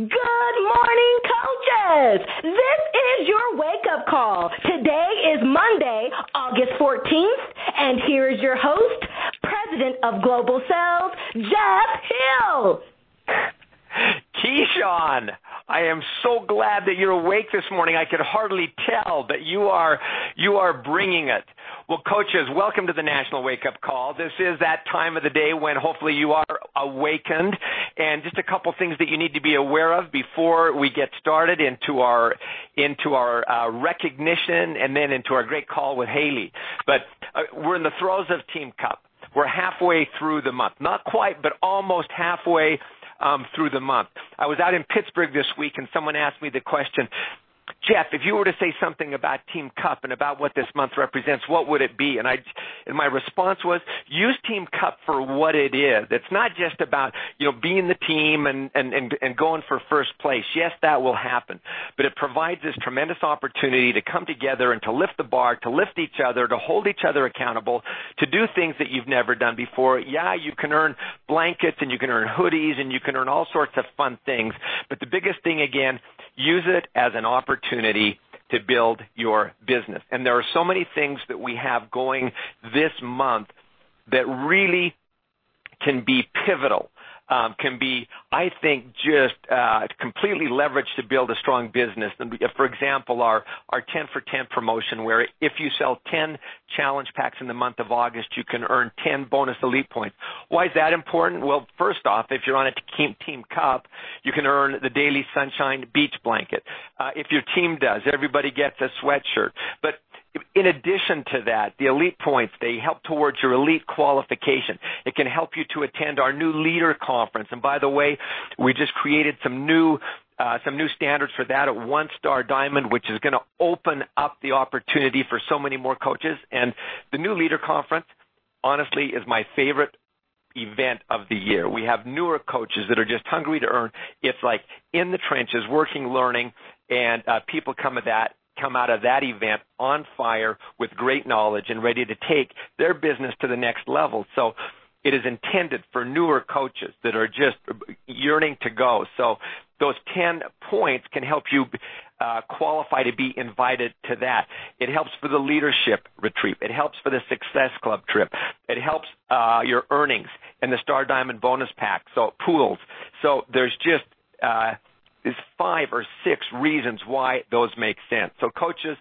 Good morning, coaches. This is your wake up call. Today is Monday, August 14th, and here is your host, President of Global Sales, Jeff Hill. Keyshawn, I am so glad that you're awake this morning. I could hardly tell that you are you are bringing it. Well, coaches, welcome to the National Wake Up Call. This is that time of the day when hopefully you are awakened, and just a couple things that you need to be aware of before we get started into our into our uh, recognition and then into our great call with Haley. But uh, we're in the throes of Team Cup. We're halfway through the month, not quite, but almost halfway um, through the month. I was out in Pittsburgh this week, and someone asked me the question, Jeff, if you were to say something about Team Cup and about what this month represents, what would it be? And I, and my response was, use Team Cup for what it is. It's not just about you know being the team and and and, and going for first place. Yes, that will happen, but it provides this tremendous opportunity to come together and to lift the bar, to lift each other, to hold each other accountable, to do things that you've never done before. Yeah, you can earn blankets and you can earn hoodies and you can earn all sorts of fun things, but the biggest thing again Use it as an opportunity to build your business. And there are so many things that we have going this month that really can be pivotal can be, I think, just uh, completely leveraged to build a strong business. And for example, our our 10 for 10 promotion, where if you sell 10 challenge packs in the month of August, you can earn 10 bonus elite points. Why is that important? Well, first off, if you're on a team team cup, you can earn the daily sunshine beach blanket. Uh, if your team does, everybody gets a sweatshirt. In addition to that, the elite points, they help towards your elite qualification. It can help you to attend our new leader conference. And by the way, we just created some new uh, some new standards for that at One Star Diamond, which is going to open up the opportunity for so many more coaches. And the new leader conference, honestly, is my favorite event of the year. We have newer coaches that are just hungry to earn. It's like in the trenches, working, learning, and uh, people come at that come out of that event on fire with great knowledge and ready to take their business to the next level. So it is intended for newer coaches that are just yearning to go. So those 10 points can help you uh, qualify to be invited to that. It helps for the leadership retreat. It helps for the success club trip. It helps uh, your earnings and the Star Diamond bonus pack. So pools. So there's just uh, is five or six reasons why those make sense. So coaches,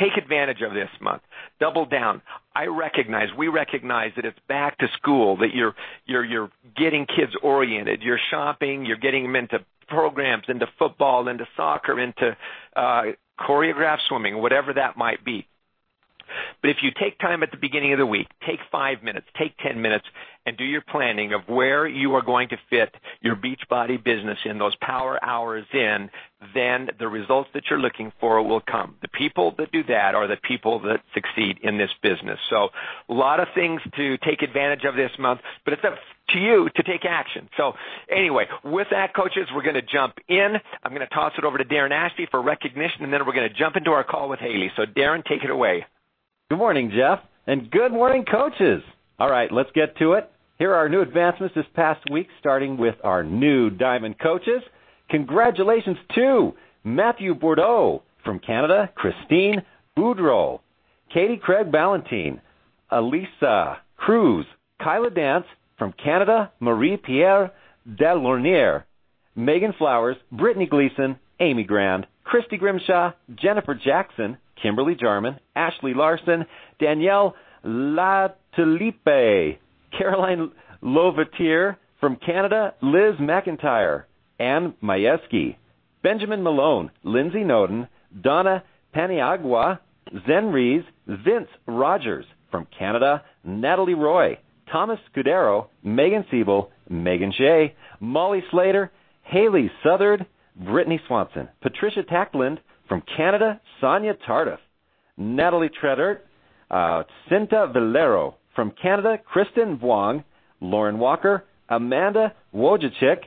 take advantage of this month. Double down. I recognize, we recognize that it's back to school, that you're, you're, you're getting kids oriented. You're shopping, you're getting them into programs, into football, into soccer, into, uh, choreographed swimming, whatever that might be. But if you take time at the beginning of the week, take five minutes, take 10 minutes, and do your planning of where you are going to fit your Beachbody business in those power hours in, then the results that you're looking for will come. The people that do that are the people that succeed in this business. So a lot of things to take advantage of this month, but it's up to you to take action. So anyway, with that, coaches, we're going to jump in. I'm going to toss it over to Darren Ashby for recognition, and then we're going to jump into our call with Haley. So Darren, take it away. Good morning, Jeff, and good morning, coaches. All right, let's get to it. Here are our new advancements this past week, starting with our new Diamond coaches. Congratulations to Matthew Bordeaux from Canada, Christine Boudreau, Katie Craig Ballantine, Elisa Cruz, Kyla Dance from Canada, Marie Pierre Delaurnier, Megan Flowers, Brittany Gleason, Amy Grand, Christy Grimshaw, Jennifer Jackson, Kimberly Jarman, Ashley Larson, Danielle Latalipe, Caroline Lovatier from Canada, Liz McIntyre, Anne Majewski, Benjamin Malone, Lindsay Noden, Donna Paniagua, Zen Rees, Vince Rogers from Canada, Natalie Roy, Thomas Scudero, Megan Siebel, Megan Shea, Molly Slater, Haley Southard, Brittany Swanson, Patricia Tackland from Canada, Sonia Tardif, Natalie Treadert, uh, Cinta Valero from Canada, Kristen Vuong, Lauren Walker, Amanda Wojcicki,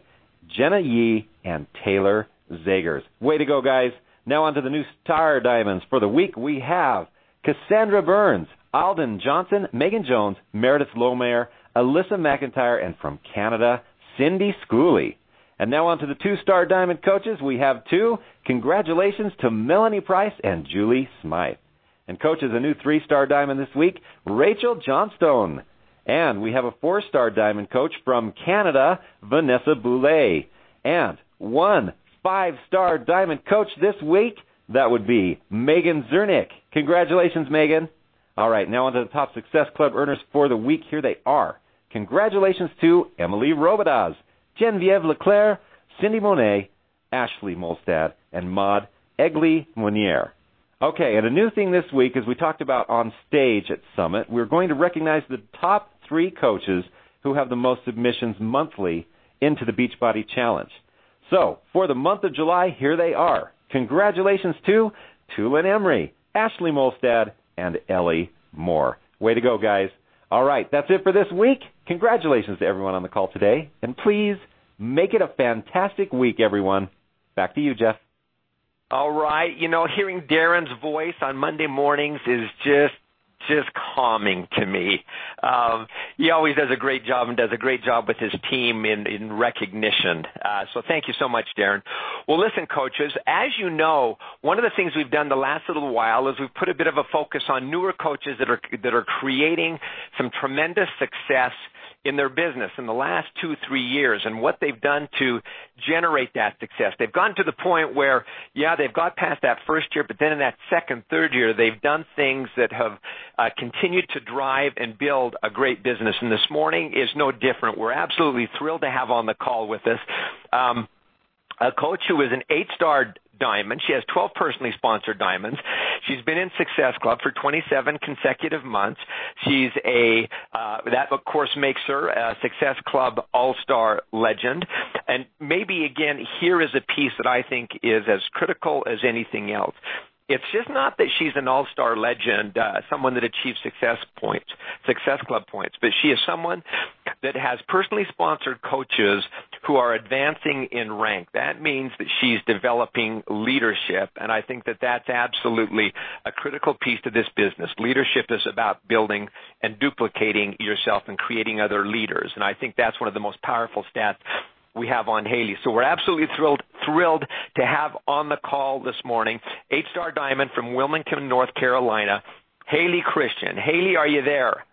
Jenna Yee, and Taylor Zagers. Way to go, guys. Now on to the new Star Diamonds. For the week, we have Cassandra Burns, Alden Johnson, Megan Jones, Meredith Lomayer, Alyssa McIntyre, and from Canada, Cindy Schooley. And now on to the two-star diamond coaches. We have two. Congratulations to Melanie Price and Julie Smythe. And coaches, a new three-star diamond this week, Rachel Johnstone. And we have a four-star diamond coach from Canada, Vanessa Boulay. And one five-star diamond coach this week, that would be Megan Zernick. Congratulations, Megan. All right, now on to the top Success Club earners for the week. Here they are. Congratulations to Emily Robidas, Genevieve Leclerc, Cindy Monet, Ashley Molstad, and Maud Egli Monier. Okay, and a new thing this week, as we talked about on stage at Summit, we're going to recognize the top three coaches who have the most submissions monthly into the Beachbody Challenge. So, for the month of July, here they are. Congratulations to Tulin Emery, Ashley Molstad, and Ellie Moore. Way to go, guys. All right, that's it for this week. Congratulations to everyone on the call today. And please make it a fantastic week, everyone. Back to you, Jeff. All right. You know, hearing Darren's voice on Monday mornings is just just calming to me. Um, he always does a great job and does a great job with his team in, in recognition. Uh, so thank you so much, Darren. Well, listen, coaches, as you know, one of the things we've done the last little while is we've put a bit of a focus on newer coaches that are that are creating some tremendous success in their business in the last two, three years and what they've done to generate that success. They've gotten to the point where, yeah, they've got past that first year, but then in that second, third year, they've done things that have uh, continued to drive and build a great business. And this morning is no different. We're absolutely thrilled to have on the call with us. Um, a coach who is an eight-star diamond. She has 12 personally sponsored diamonds. She's been in Success Club for 27 consecutive months. She's a uh, that of course makes her a Success Club All-Star legend. And maybe again here is a piece that I think is as critical as anything else it's just not that she's an all-star legend, uh, someone that achieves success points, success club points, but she is someone that has personally sponsored coaches who are advancing in rank. That means that she's developing leadership, and I think that that's absolutely a critical piece to this business. Leadership is about building and duplicating yourself and creating other leaders, and I think that's one of the most powerful stats we have on Haley. So we're absolutely thrilled thrilled to have on the call this morning eight star diamond from Wilmington, North Carolina, Haley Christian. Haley, are you there?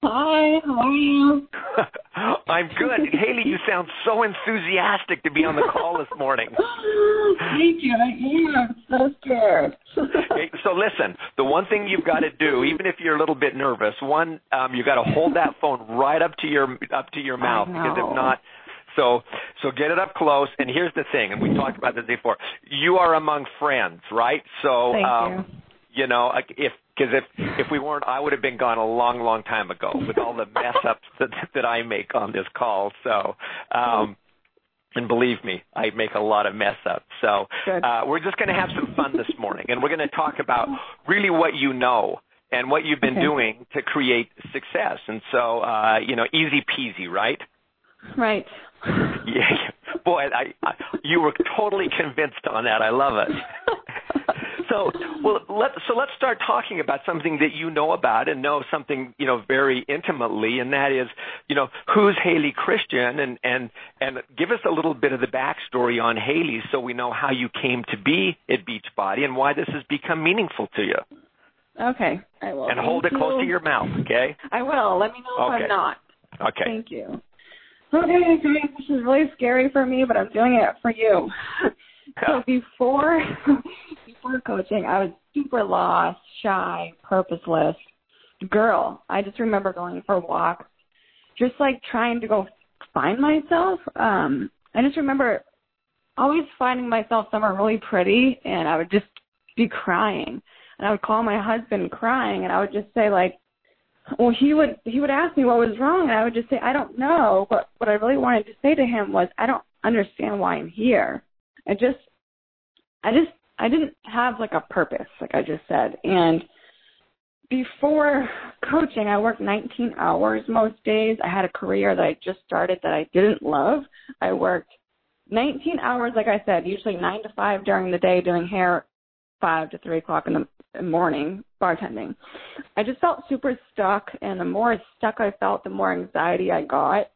Hi, how are you? I'm good. Haley, you sound so enthusiastic to be on the call this morning. Thank you. I am so scared. okay, so listen, the one thing you've got to do, even if you're a little bit nervous, one, um, you've got to hold that phone right up to your up to your mouth because if not, so so get it up close. And here's the thing, and we talked about this before. You are among friends, right? So Thank um, you. you know, if because if if we weren't, I would have been gone a long, long time ago with all the mess ups that that I make on this call. So. um and believe me, I make a lot of mess ups. So uh, we're just going to have some fun this morning, and we're going to talk about really what you know and what you've been Okay. doing to create success. And so, uh, you know, easy peasy, right? Right. Yeah, boy, I, I you were totally convinced on that. I love it. So, well, let so let's start talking about something that you know about and know something you know very intimately, and that is, you know, who's Haley Christian, and and and give us a little bit of the backstory on Haley, so we know how you came to be at Beachbody and why this has become meaningful to you. Okay, I will. And hold it close you. to your mouth, okay? I will. Let me know Okay. if I'm not. Okay. Thank you. Okay, guys, this is really scary for me, but I'm doing it for you. so before before coaching, I was super lost, shy, purposeless girl. I just remember going for walks, just like trying to go find myself. Um, I just remember always finding myself somewhere really pretty, and I would just be crying, and I would call my husband crying, and I would just say like, well, he would he would ask me what was wrong, and I would just say I don't know. But what I really wanted to say to him was I don't understand why I'm here. I just I just I didn't have like a purpose, like I just said. And before coaching, I worked 19 hours most days. I had a career that I just started that I didn't love. I worked 19 hours, like I said, usually nine to five during the day doing hair, five to three o'clock in the morning bartending. I just felt super stuck, and the more stuck I felt, the more anxiety I got.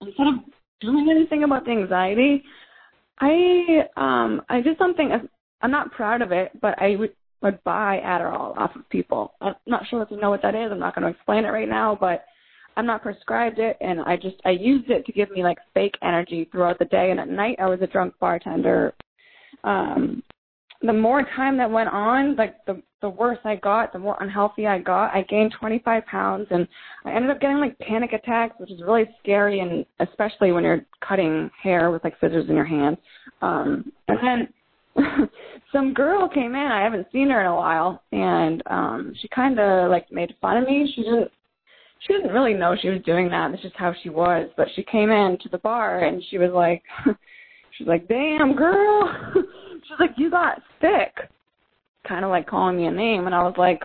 Instead of doing anything about the anxiety, I um I did something. I'm not proud of it, but I would would buy Adderall off of people. I'm not sure if you know what that is. I'm not going to explain it right now, but I'm not prescribed it, and I just I used it to give me like fake energy throughout the day. And at night, I was a drunk bartender. Um, the more time that went on, like the the worse I got, the more unhealthy I got. I gained 25 pounds, and I ended up getting like panic attacks, which is really scary, and especially when you're cutting hair with like scissors in your hand. Um, and then some girl came in. I haven't seen her in a while, and um, she kind of like made fun of me. She didn't. She didn't really know she was doing that. That's just how she was. But she came in to the bar, and she was like, she's like, "Damn, girl." she's like, "You got sick." kind of like calling me a name and I was like,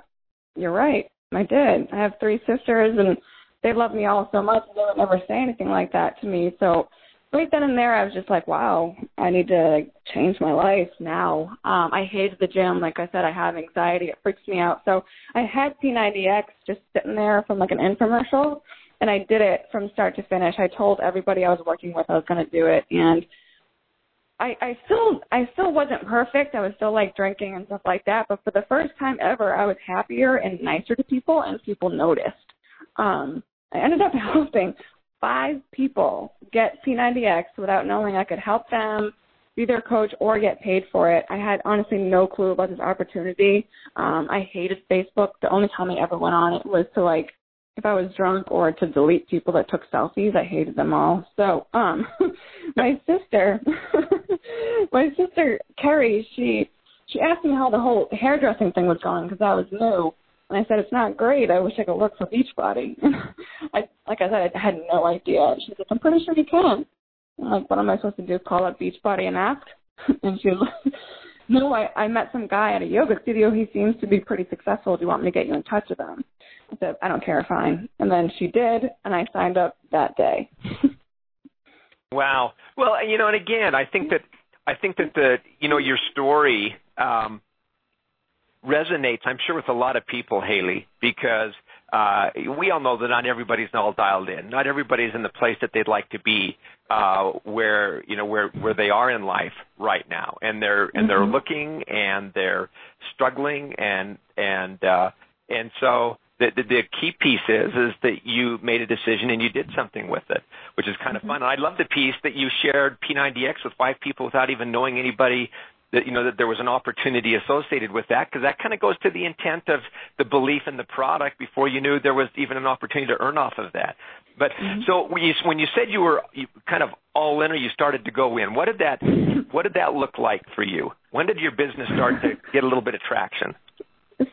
You're right, I did. I have three sisters and they love me all so much they would never say anything like that to me. So right then and there I was just like, Wow, I need to change my life now. Um, I hated the gym, like I said, I have anxiety, it freaks me out. So I had P ninety X just sitting there from like an infomercial and I did it from start to finish. I told everybody I was working with I was gonna do it and I, I still I still wasn't perfect. I was still like drinking and stuff like that. But for the first time ever, I was happier and nicer to people, and people noticed. Um, I ended up helping five people get P90X without knowing I could help them, be their coach, or get paid for it. I had honestly no clue about this opportunity. Um, I hated Facebook. The only time I ever went on it was to like if I was drunk or to delete people that took selfies. I hated them all. So, um my sister my sister Carrie, she she asked me how the whole hairdressing thing was going because I was new. And I said, it's not great. I wish I could work for Beachbody. I, like I said, I had no idea. She said, I'm pretty sure you can. I'm like, what am I supposed to do? Call up Beachbody and ask? and she no, I, I met some guy at a yoga studio. He seems to be pretty successful. Do you want me to get you in touch with him? I said, I don't care, fine. And then she did, and I signed up that day. wow. Well, you know, and again, I think that I think that the you know your story um, resonates. I'm sure with a lot of people, Haley, because uh, we all know that not everybody's all dialed in. Not everybody's in the place that they'd like to be, uh, where you know where where they are in life right now, and they're and they're mm-hmm. looking and they're struggling and and uh, and so the, the, the key piece is is that you made a decision and you did something with it, which is kind mm-hmm. of fun. And I love the piece that you shared P90X with five people without even knowing anybody that you know that there was an opportunity associated with that because that kind of goes to the intent of the belief in the product before you knew there was even an opportunity to earn off of that. But mm-hmm. so when you, when you said you were you kind of all in or you started to go in, what did that what did that look like for you? When did your business start to get a little bit of traction?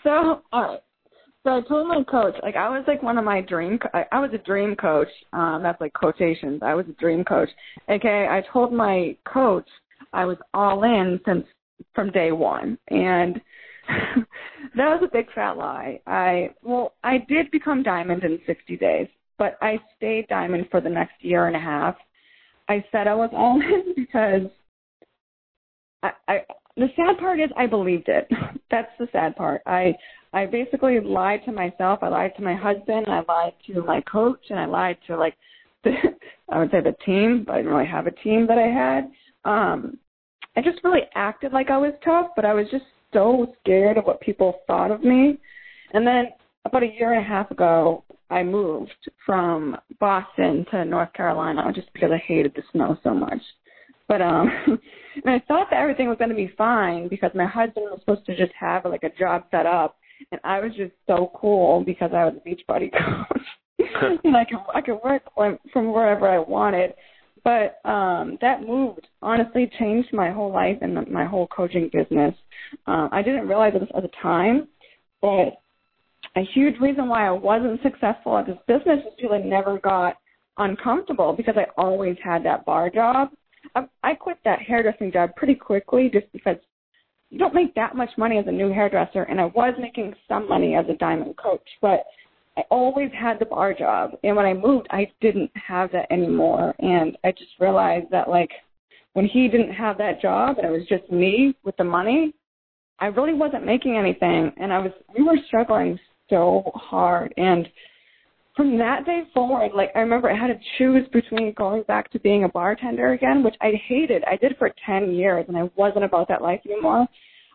So, all right. So I told my coach, like I was like one of my dream, I, I was a dream coach. Um, that's like quotations. I was a dream coach. Okay, I told my coach I was all in since from day one, and that was a big fat lie. I well, I did become diamond in 60 days, but I stayed diamond for the next year and a half. I said I was all in because I, I the sad part is I believed it. That's the sad part. I I basically lied to myself. I lied to my husband. I lied to my coach, and I lied to like the I would say the team. But I didn't really have a team that I had. Um, I just really acted like I was tough, but I was just so scared of what people thought of me. And then about a year and a half ago, I moved from Boston to North Carolina just because I hated the snow so much. But um and I thought that everything was gonna be fine because my husband was supposed to just have like a job set up and I was just so cool because I was a beach Beachbody coach. and I could I could work from wherever I wanted. But um that move honestly changed my whole life and my whole coaching business. Um I didn't realize this at the time, but a huge reason why I wasn't successful at this business is because I never got uncomfortable because I always had that bar job I, I quit that hairdressing job pretty quickly just because you don't make that much money as a new hairdresser, and I was making some money as a diamond coach, but I always had the bar job, and when I moved, I didn't have that anymore, and I just realized that like when he didn't have that job and it was just me with the money, I really wasn't making anything, and I was we were struggling so hard, and from that day forward, like I remember I had to choose between going back to being a bartender again, which I hated. I did for 10 years and I wasn't about that life anymore.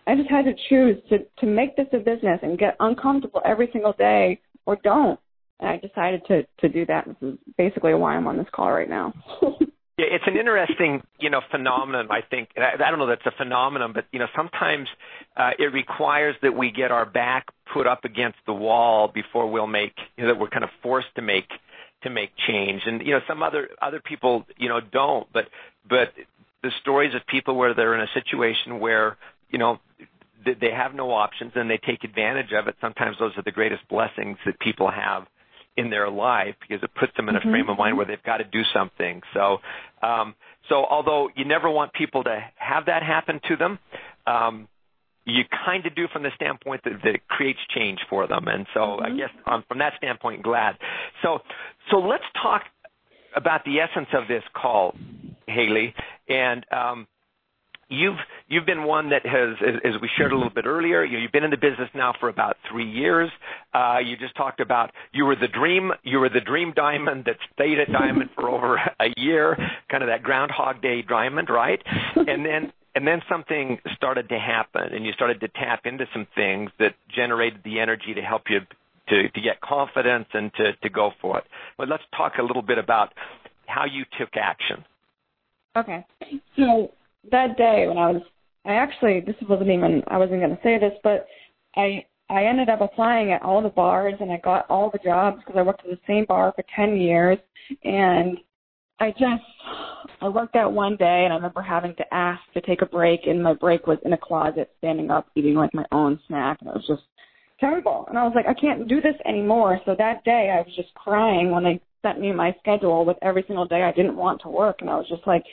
I just had to choose to, to make this a business and get uncomfortable every single day or don't. And I decided to, to do that. This is basically why I'm on this call right now. Yeah, it's an interesting, you know, phenomenon. I think I, I don't know that's a phenomenon, but you know, sometimes uh, it requires that we get our back put up against the wall before we'll make you know, that we're kind of forced to make to make change. And you know, some other other people, you know, don't. But but the stories of people where they're in a situation where you know they have no options and they take advantage of it. Sometimes those are the greatest blessings that people have in their life because it puts them in a mm-hmm. frame of mind where they've got to do something. So, um, so although you never want people to have that happen to them, um, you kind of do from the standpoint that, that it creates change for them. And so, mm-hmm. I guess um, from that standpoint, glad. So, so let's talk about the essence of this call, Haley, and um, You've you've been one that has, as, as we shared a little bit earlier, you know, you've been in the business now for about three years. Uh, you just talked about you were the dream you were the dream diamond that stayed at diamond for over a year, kind of that Groundhog Day diamond, right? And then and then something started to happen, and you started to tap into some things that generated the energy to help you to, to get confidence and to, to go for it. But let's talk a little bit about how you took action. Okay. That day when I was, I actually, this wasn't even, I wasn't going to say this, but I, I ended up applying at all the bars and I got all the jobs because I worked at the same bar for 10 years. And I just, I worked out one day and I remember having to ask to take a break and my break was in a closet standing up eating like my own snack and it was just terrible. And I was like, I can't do this anymore. So that day I was just crying when they sent me my schedule with every single day I didn't want to work. And I was just like,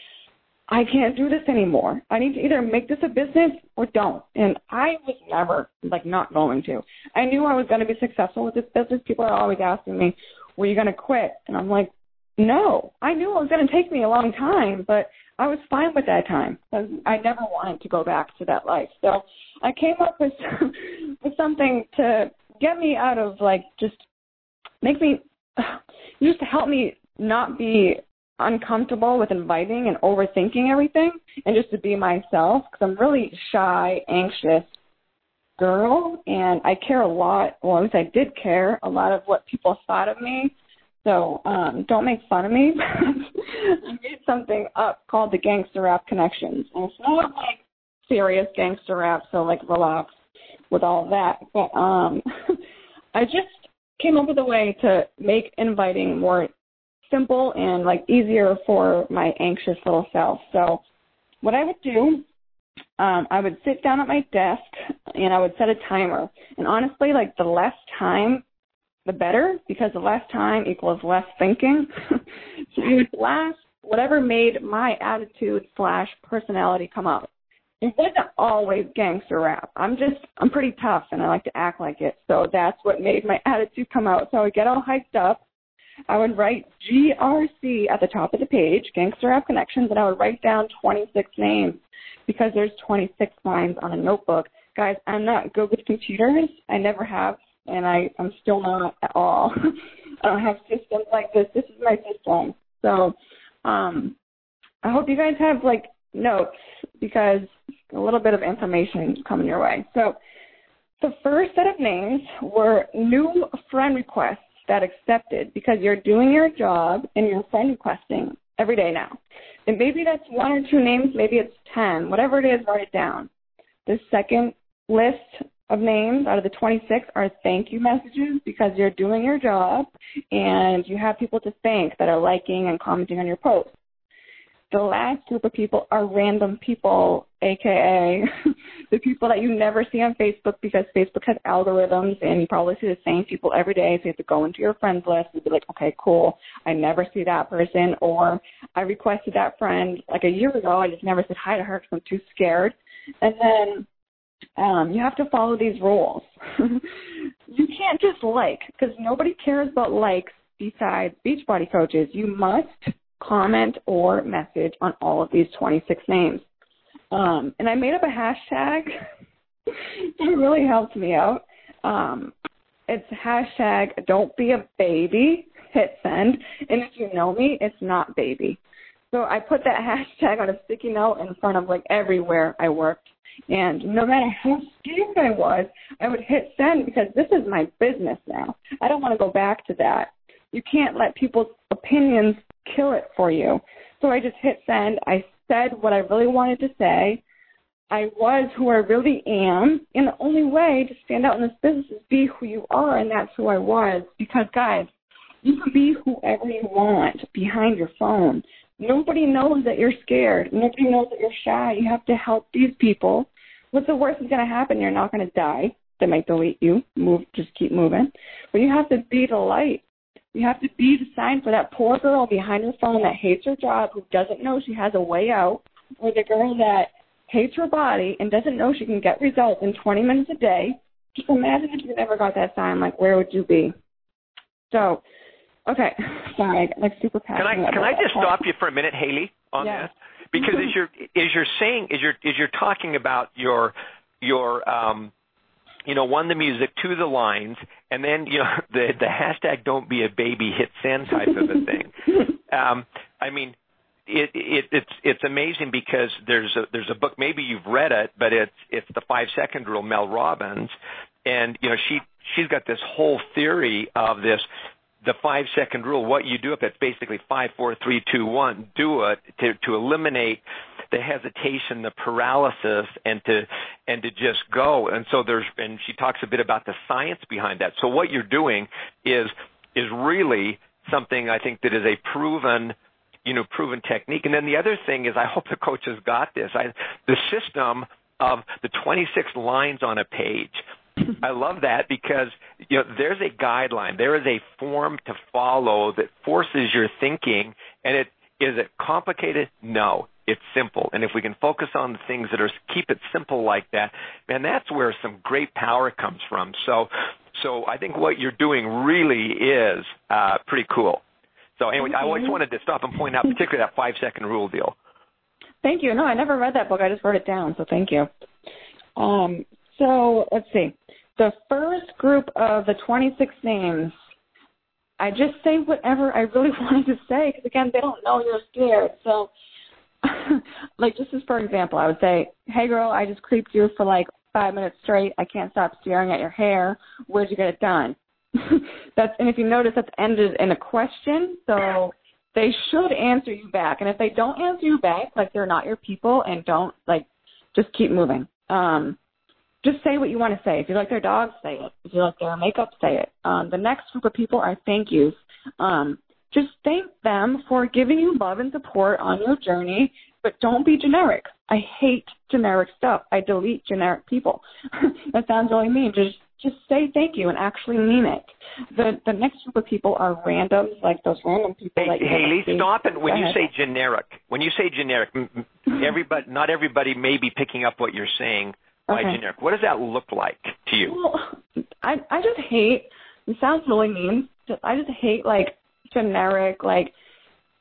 I can't do this anymore. I need to either make this a business or don't. And I was never like not going to. I knew I was going to be successful with this business. People are always asking me, "Were you going to quit?" And I'm like, "No. I knew it was going to take me a long time, but I was fine with that time. I never wanted to go back to that life. So I came up with with something to get me out of like just make me just to help me not be uncomfortable with inviting and overthinking everything and just to be myself because I'm really shy, anxious girl and I care a lot, well at least I did care a lot of what people thought of me. So um don't make fun of me. I made something up called the Gangster Rap Connections. And it's not like serious gangster rap, so like relax with all that. But um I just came up with a way to make inviting more simple and like easier for my anxious little self. So what I would do, um, I would sit down at my desk and I would set a timer. And honestly, like the less time, the better, because the less time equals less thinking. so I would blast whatever made my attitude slash personality come out. It wasn't always gangster rap. I'm just, I'm pretty tough and I like to act like it. So that's what made my attitude come out. So I would get all hyped up I would write GRC at the top of the page, Gangster Rap Connections, and I would write down 26 names because there's 26 lines on a notebook. Guys, I'm not good with computers. I never have, and I, I'm still not at all. I don't have systems like this. This is my system. So um, I hope you guys have like notes because a little bit of information coming your way. So the first set of names were new friend requests that accepted because you're doing your job and you're friend requesting every day now. And maybe that's one or two names, maybe it's 10, whatever it is, write it down. The second list of names out of the 26 are thank you messages because you're doing your job and you have people to thank that are liking and commenting on your posts. The last group of people are random people, aka the people that you never see on Facebook because Facebook has algorithms and you probably see the same people every day. So you have to go into your friends list and be like, okay, cool. I never see that person. Or I requested that friend like a year ago. I just never said hi to her because I'm too scared. And then um, you have to follow these rules. you can't just like because nobody cares about likes besides Beachbody coaches. You must comment, or message on all of these 26 names. Um, and I made up a hashtag that really helped me out. Um, it's hashtag don't be a baby, hit send. And if you know me, it's not baby. So I put that hashtag on a sticky note in front of like everywhere I worked. And no matter how scared I was, I would hit send because this is my business now. I don't want to go back to that. You can't let people's opinions kill it for you. So I just hit send. I said what I really wanted to say. I was who I really am. And the only way to stand out in this business is be who you are, and that's who I was. Because, guys, you can be whoever you want behind your phone. Nobody knows that you're scared. Nobody knows that you're shy. You have to help these people. What's the worst that's going to happen? You're not going to die. They might delete you. Move, just keep moving. But you have to be the light. You have to be the sign for that poor girl behind her phone that hates her job, who doesn't know she has a way out, or the girl that hates her body and doesn't know she can get results in 20 minutes a day. Just imagine if you never got that sign. Like, where would you be? So, okay, sorry, like super passionate. Can I can I just stop you for a minute, Haley, on yeah. this? Because as you're as you're saying as you're as you're talking about your your um you know, one the music, two the lines, and then you know the the hashtag don't be a baby hit send type of a thing. um, I mean, it, it it's it's amazing because there's a there's a book maybe you've read it, but it's it's the five second rule, Mel Robbins, and you know she she's got this whole theory of this the five second rule. What you do if it's basically five, four, three, two, one. Do it to to eliminate the hesitation, the paralysis, and to and to just go. And so there's and she talks a bit about the science behind that. So what you're doing is is really something I think that is a proven you know proven technique. And then the other thing is I hope the coaches got this. I the system of the 26 lines on a page. I love that because you know there's a guideline, there is a form to follow that forces your thinking, and it is it complicated? No, it's simple. And if we can focus on the things that are keep it simple like that, man, that's where some great power comes from. So, so I think what you're doing really is uh, pretty cool. So anyway, I always wanted to stop and point out, particularly that five second rule deal. Thank you. No, I never read that book. I just wrote it down. So thank you. Um, so let's see. The first group of the 26 names, I just say whatever I really wanted to say because again, they don't know you're scared. So like just as for example, I would say, "Hey girl, I just creeped you for like five minutes straight. I can't stop staring at your hair. Where'd you get it done?" that's and if you notice, that's ended in a question. So they should answer you back. And if they don't answer you back, like they're not your people, and don't like, just keep moving. Um, just say what you want to say. If you like their dog, say it. If you like their makeup, say it. Um, the next group of people are thank yous. Um, just thank them for giving you love and support on your journey, but don't be generic. I hate generic stuff. I delete generic people. that sounds really mean. Just just say thank you and actually mean it. The the next group of people are randoms, like those random people. Hey, like Haley, stop it. When Go you ahead. say generic, when you say generic, everybody, not everybody may be picking up what you're saying by Okay. generic. What does that look like to you? Well, I I just hate. It sounds really mean. I just hate like generic, like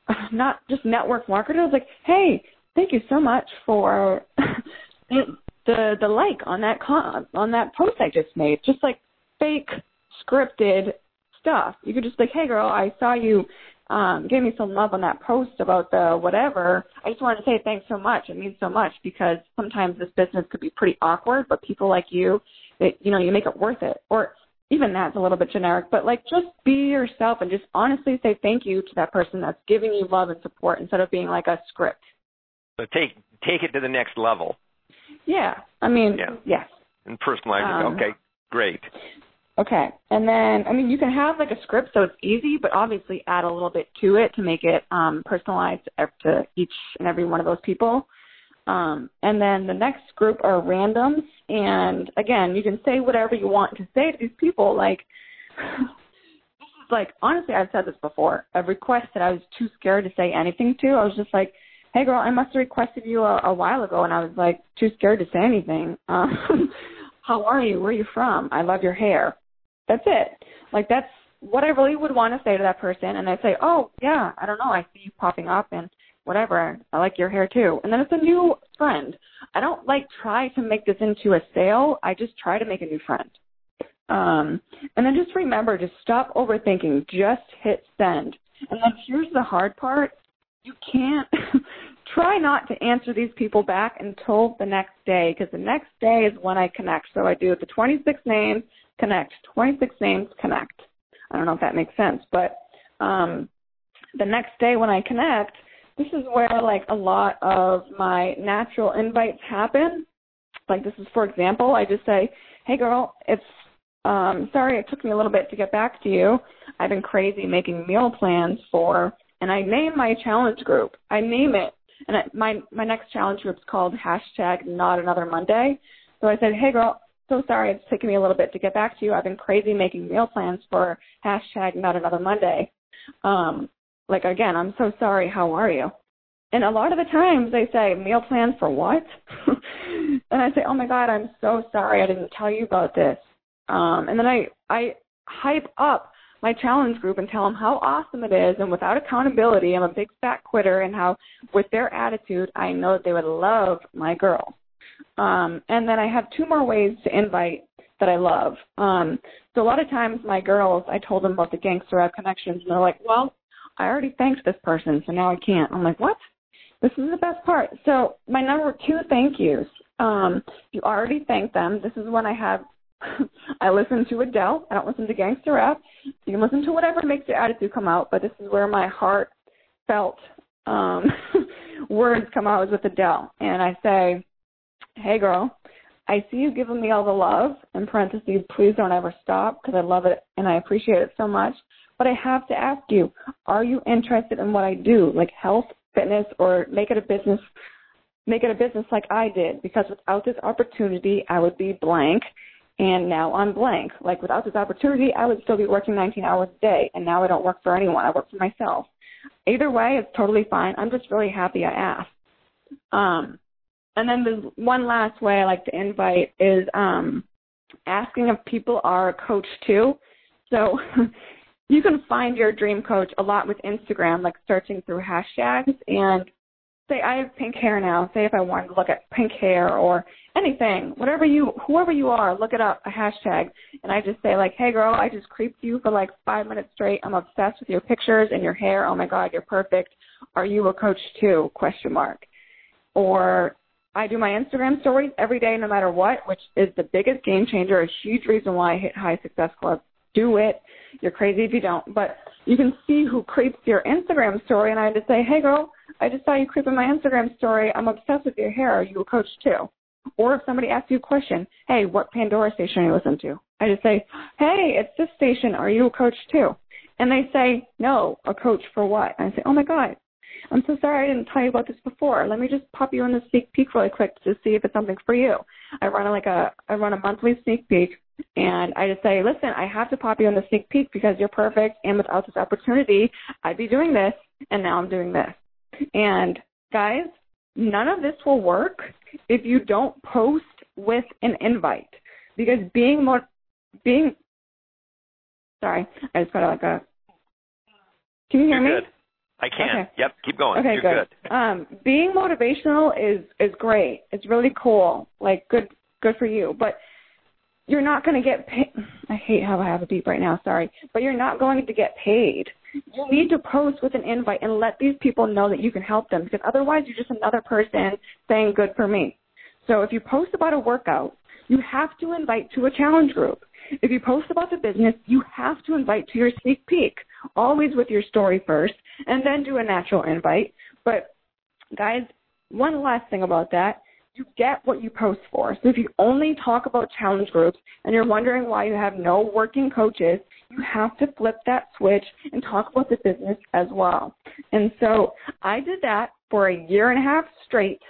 not just network marketers. Like, hey, thank you so much for the the like on that con on that post I just made. Just like fake scripted stuff. You could just like, hey girl, I saw you um gave me some love on that post about the whatever. I just wanted to say thanks so much. It means so much because sometimes this business could be pretty awkward, but people like you, that you know, you make it worth it. Or even that's a little bit generic, but like just be yourself and just honestly say thank you to that person that's giving you love and support instead of being like a script. So take take it to the next level Yeah. I mean, Yeah. yes. and personalize Um, it. Okay, great. Okay. And then, I mean, you can have like a script so it's easy, but obviously add a little bit to it to make it um, personalized to- to each and every one of those people. Um, and then the next group are randoms. And again, you can say whatever you want to say to these people. Like, like, honestly, I've said this before. A request that I was too scared to say anything to. I was just like, hey girl, I must have requested you a, a while ago, and I was like too scared to say anything. Um, how are you? Where are you from? I love your hair. That's it. Like that's what I really would want to say to that person, and I'd say, oh yeah, I don't know, I see you popping up and whatever. I like your hair too. And then it's a new friend. I don't like try to make this into a sale. I just try to make a new friend. Um, and then just remember to stop overthinking. Just hit send. And then here's the hard part. You can't try not to answer these people back until the next day because the next day is when I connect. So I do the 26 names, connect, 26 names, connect. I don't know if that makes sense, but um, the next day when I connect, this is where like a lot of my natural invites happen. Like this is for example, I just say, "Hey girl, it's um sorry it took me a little bit to get back to you. I've been crazy making meal plans for and I name my challenge group. I name it. And I, my my next challenge group is called hashtag Not Another Monday. So I said, "Hey girl, so sorry it's taken me a little bit to get back to you. I've been crazy making meal plans for hashtag Not Another Monday." Um, like again, I'm so sorry. How are you? And a lot of the times they say meal plan for what? and I say, oh my god, I'm so sorry. I didn't tell you about this. Um, and then I I hype up my challenge group and tell them how awesome it is. And without accountability, I'm a big fat quitter. And how with their attitude, I know that they would love my girl. Um, and then I have two more ways to invite that I love. Um, so a lot of times my girls, I told them about the Gangster Rap connections, and they're like, "Well, I already thanked this person, so now I can't." I'm like, "What?" This is the best part. So my number two thank yous. Um, you already thanked them. This is when I have I listen to Adele. I don't listen to gangster rap. You can listen to whatever makes your attitude come out, but this is where my heart felt um, words come out is with Adele. And I say, Hey girl, I see you giving me all the love. In parentheses, please don't ever stop because I love it and I appreciate it so much. But I have to ask you, are you interested in what I do, like health, fitness, or make it a business? Make it a business like I did because without this opportunity, I would be blank and now I'm blank. Like without this opportunity, I would still be working 19 hours a day, and now I don't work for anyone. I work for myself. Either way, it's totally fine. I'm just really happy I asked. Um, and then the one last way I like to invite is um, asking if people are a coach too. So you can find your dream coach a lot with Instagram, like searching through hashtags and say I have pink hair now. Say if I wanted to look at pink hair or anything, whatever you, whoever you are, look it up, a hashtag, and I just say like, hey girl, I just creeped you for like five minutes straight. I'm obsessed with your pictures and your hair. Oh my god, you're perfect. Are you a coach too? Question mark. Or I do my Instagram stories every day, no matter what, which is the biggest game changer, a huge reason why I hit High Success Club. Do it. You're crazy if you don't. But you can see who creeps your Instagram story, and I just say, hey girl, I just saw you creep in my Instagram story. I'm obsessed with your hair. Are you a coach too? Or if somebody asks you a question, hey, what Pandora station are you listening to? I just say, hey, it's this station. Are you a coach too? And they say, no, a coach for what? And I say, oh my God, I'm so sorry I didn't tell you about this before. Let me just pop you in the sneak peek really quick to see if it's something for you. I run like a, I run a monthly sneak peek and I just say, listen, I have to pop you in the sneak peek because you're perfect and without this opportunity, I'd be doing this and now I'm doing this. And guys, none of this will work if you don't post with an invite because being more being sorry i just got like a can you hear You're me good. I can. Okay. Yep. Keep going. okay You're good. good. um being motivational is is great it's really cool like good good for you but you're not going to get paid i hate how i have a beep right now sorry but you're not going to get paid you need to post with an invite and let these people know that you can help them because otherwise you're just another person saying good for me. So if you post about a workout, you have to invite to a challenge group. If you post about the business, you have to invite to your sneak peek, always with your story first, and then do a natural invite. But guys, one last thing about that, you get what you post for. So if you only talk about challenge groups and you're wondering why you have no working coaches, you have to flip that switch and talk about the business as well. And so I did that for a year and a half straight,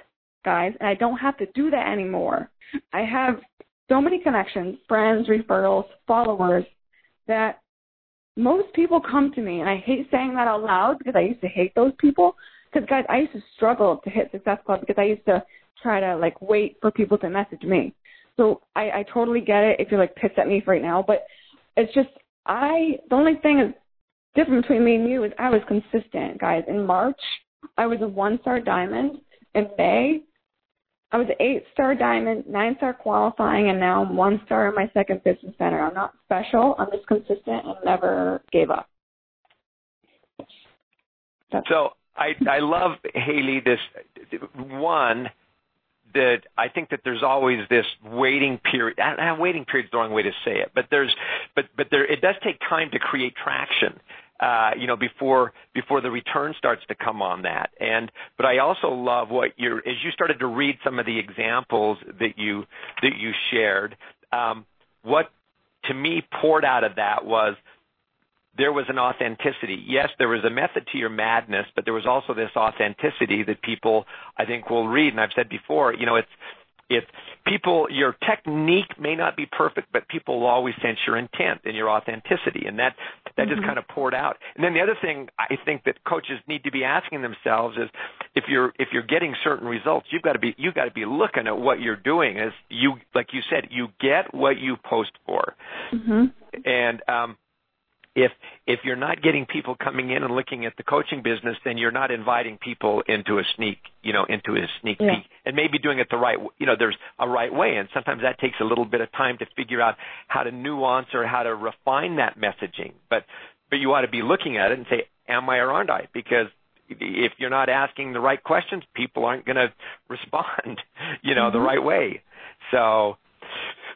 guys, and I don't have to do that anymore. I have so many connections, friends, referrals, followers that most people come to me, and I hate saying that out loud because I used to hate those people. Because guys, I used to struggle to hit Success Club because I used to try to like wait for people to message me. So I, I totally get it if you're like pissed at me right now, but it's just I the only thing is different between me and you is I was consistent, guys. In March, I was a one star diamond. In May, I was eight star diamond, nine star qualifying, and now I'm one star in my second business center. I'm not special. I'm just consistent and never gave up. That's so I I love Haley. This one that I think that there's always this waiting period. And waiting period is the wrong way to say it, but there's but but there it does take time to create traction. Uh, you know, before before the return starts to come on that. And but I also love what you're as you started to read some of the examples that you that you shared. Um, what to me poured out of that was there was an authenticity. Yes, there was a method to your madness, but there was also this authenticity that people, I think, will read. And I've said before, you know, it's, if people, your technique may not be perfect, but people will always sense your intent and your authenticity. And that, that mm-hmm. just kind of poured out. And then the other thing I think that coaches need to be asking themselves is if you're, if you're getting certain results, you've got to be, you've got to be looking at what you're doing as you, like you said, you get what you post for. Mm-hmm. And, um, if if you're not getting people coming in and looking at the coaching business, then you're not inviting people into a sneak, you know, into a sneak yeah. peek, and maybe doing it the right, you know, there's a right way, and sometimes that takes a little bit of time to figure out how to nuance or how to refine that messaging. But but you ought to be looking at it and say, am I or aren't I? Because if you're not asking the right questions, people aren't going to respond, you know, mm-hmm. the right way.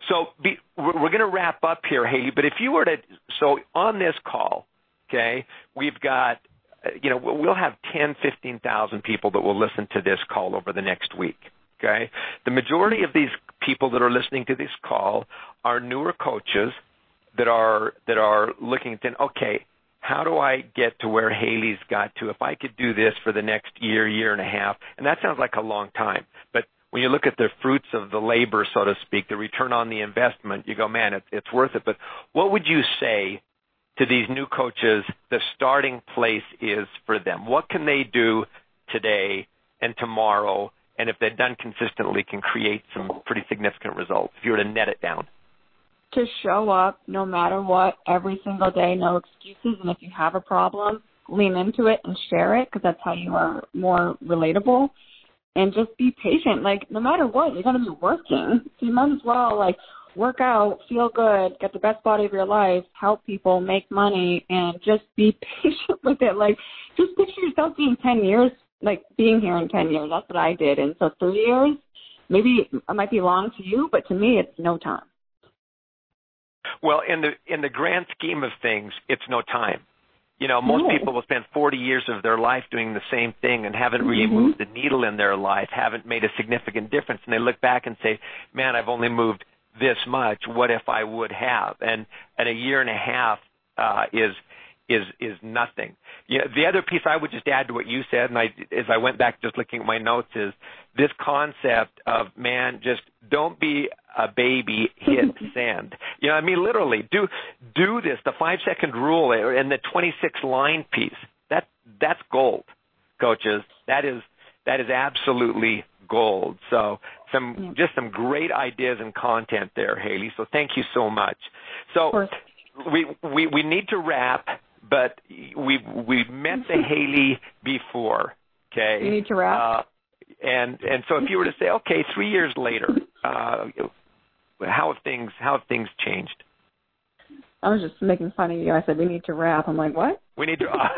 So we're going to wrap up here, Haley. But if you were to, so on this call, okay, we've got, you know, we'll have 10, 15,000 people that will listen to this call over the next week. Okay, the majority of these people that are listening to this call are newer coaches that are that are looking at, okay, how do I get to where Haley's got to? If I could do this for the next year, year and a half, and that sounds like a long time, but when you look at the fruits of the labor, so to speak, the return on the investment, you go, man, it, it's worth it. But what would you say to these new coaches the starting place is for them? What can they do today and tomorrow, and if they're done consistently, can create some pretty significant results if you were to net it down? To show up no matter what every single day, no excuses, and if you have a problem, lean into it and share it because that's how you are more relatable and just be patient. Like no matter what, you're gonna be working. So you might as well like work out, feel good, get the best body of your life, help people, make money, and just be patient with it. Like just picture yourself being ten years, like being here in ten years. That's what I did. And so three years, maybe it might be long to you, but to me, it's no time. Well, in the in the grand scheme of things, it's no time. You know, most no. people will spend 40 years of their life doing the same thing and haven't really mm-hmm. moved the needle in their life, haven't made a significant difference. And they look back and say, man, I've only moved this much. What if I would have? And, and a year and a half, uh, is, is is nothing. Yeah, the other piece I would just add to what you said, and I as I went back just looking at my notes, is this concept of man, just don't be a baby, hit send. You know, I mean literally do do this. The five second rule and the twenty six line piece. That that's gold, coaches. That is that is absolutely gold. So some just some great ideas and content there, Haley. So thank you so much. So we we we need to wrap but we've we've met the Haley before. Okay. You need to wrap. Uh, and and so if you were to say, okay, three years later, uh, how have things how have things changed? I was just making fun of you. I said we need to wrap. I'm like, what? We need to. Uh,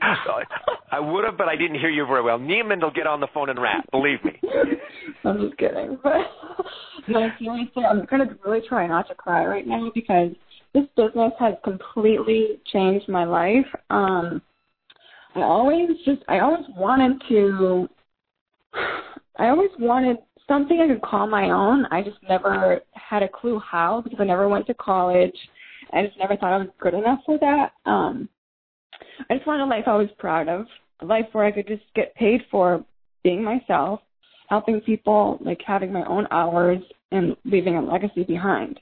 I would have, but I didn't hear you very well. Neiman will get on the phone and rap. Believe me. I'm just kidding, but no, seriously, I'm gonna really try not to cry right now because this business has completely changed my life. Um, I always just, I always wanted to, I always wanted something I could call my own. I just never had a clue how because I never went to college. I just never thought I was good enough for that. Um, I just wanted a life I was proud of, a life where I could just get paid for being myself, helping people, like having my own hours, and leaving a legacy behind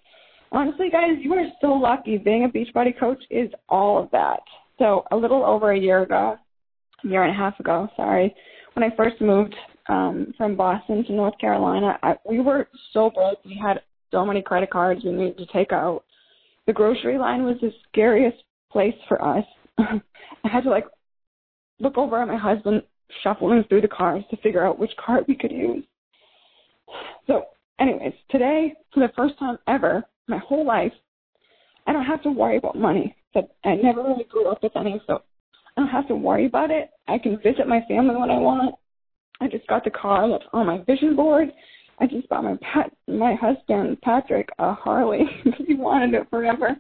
honestly, guys, you are so lucky. Being a Beachbody coach is all of that. So a little over a year ago, a year and a half ago, sorry, when I first moved um, from Boston to North Carolina, I, we were so broke. We had so many credit cards we needed to take out. The grocery line was the scariest place for us. I had to like look over at my husband shuffling through the cars to figure out which card we could use. So, anyways, today, for the first time ever, my whole life, I don't have to worry about money. But I never really grew up with any, so I don't have to worry about it. I can visit my family when I want. I just got the car that's on my vision board. I just bought my pat my husband Patrick a Harley because he wanted it forever.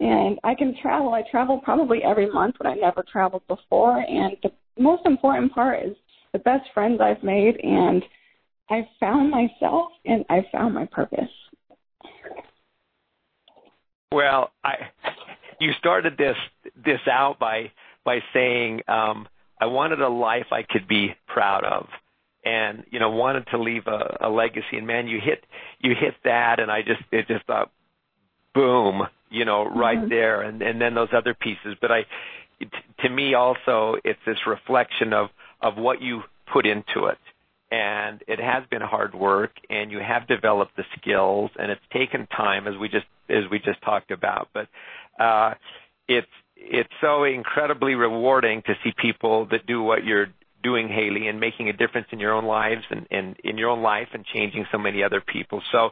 And I can travel. I travel probably every month, but I never traveled before. And the most important part is the best friends I've made, and I've found myself and I've found my purpose. Well, I you started this this out by by saying um, I wanted a life I could be proud of, and you know wanted to leave a, a legacy. And man, you hit you hit that, and I just it just thought, boom, you know, right mm-hmm. there, and and then those other pieces. But I, it, to me also, it's this reflection of of what you put into it. And it has been hard work, and you have developed the skills, and it's taken time, as we just as we just talked about. But uh, it's it's so incredibly rewarding to see people that do what you're doing, Haley, and making a difference in your own lives and, and in your own life and changing so many other people. So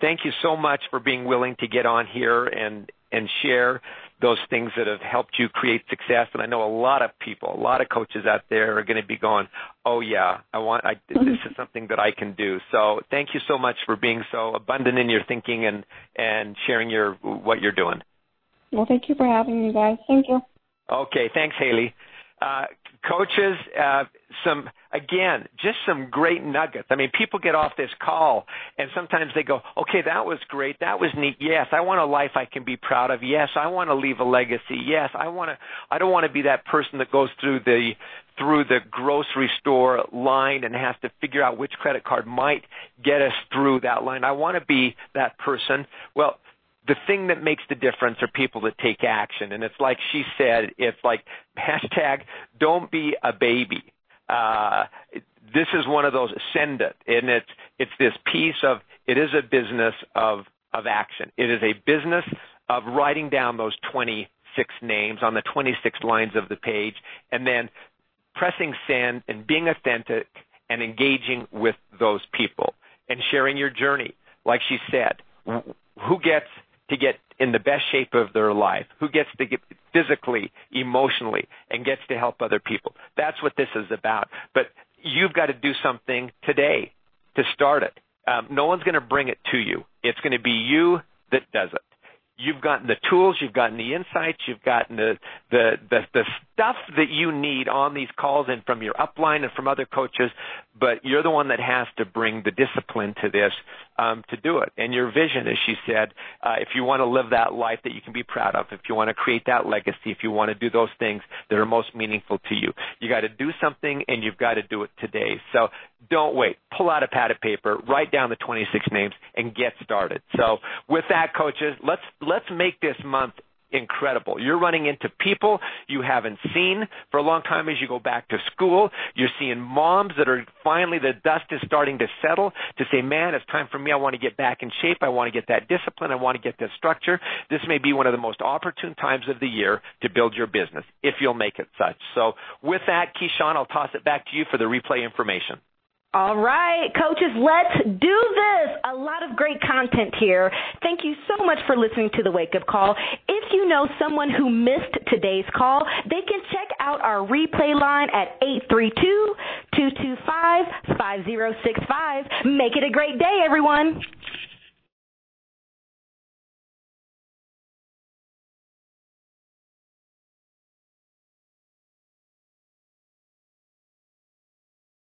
thank you so much for being willing to get on here and and share those things that have helped you create success. And I know a lot of people, a lot of coaches out there are going to be going, "Oh yeah, I want. I, mm-hmm. this is something that I can do." So thank you so much for being so abundant in your thinking and and sharing your what you're doing. Well, thank you for having me, guys. Thank you. Okay, thanks, Haley. Uh, coaches, uh, some again, just some great nuggets. I mean, people get off this call and sometimes they go, "Okay, that was great. That was neat. Yes, I want a life I can be proud of. Yes, I want to leave a legacy. Yes, I want to I don't want to be that person that goes through the through the grocery store line and has to figure out which credit card might get us through that line. I want to be that person." Well, the thing that makes the difference are people that take action. And it's like she said, it's like hashtag don't be a baby. Uh, this is one of those send it. And it's, it's this piece of, it is a business of, of action. It is a business of writing down those 26 names on the 26 lines of the page and then pressing send and being authentic and engaging with those people and sharing your journey. Like she said, who gets to get in the best shape of their life, who gets to get physically, emotionally, and gets to help other people. That's what this is about. But you've got to do something today to start it. Um, no one's going to bring it to you. It's going to be you that does it you've gotten the tools, you've gotten the insights, you've gotten the, the, the, the stuff that you need on these calls and from your upline and from other coaches, but you're the one that has to bring the discipline to this um, to do it. And your vision, as she said, uh, if you want to live that life that you can be proud of, if you want to create that legacy, if you want to do those things that are most meaningful to you, you got to do something and you've got to do it today. So don't wait. Pull out a pad of paper, write down the 26 names, and get started. So with that, coaches, let's let's make this month incredible. You're running into people you haven't seen for a long time as you go back to school. You're seeing moms that are finally the dust is starting to settle to say, man, it's time for me. I want to get back in shape. I want to get that discipline. I want to get that structure. This may be one of the most opportune times of the year to build your business if you'll make it such. So with that, Keyshawn, I'll toss it back to you for the replay information. All right, coaches, let's do this. A lot of great content here. Thank you so much for listening to the Wake Up Call. If you know someone who missed today's call, they can check out our replay line at 832-225-5065. Make it a great day, everyone.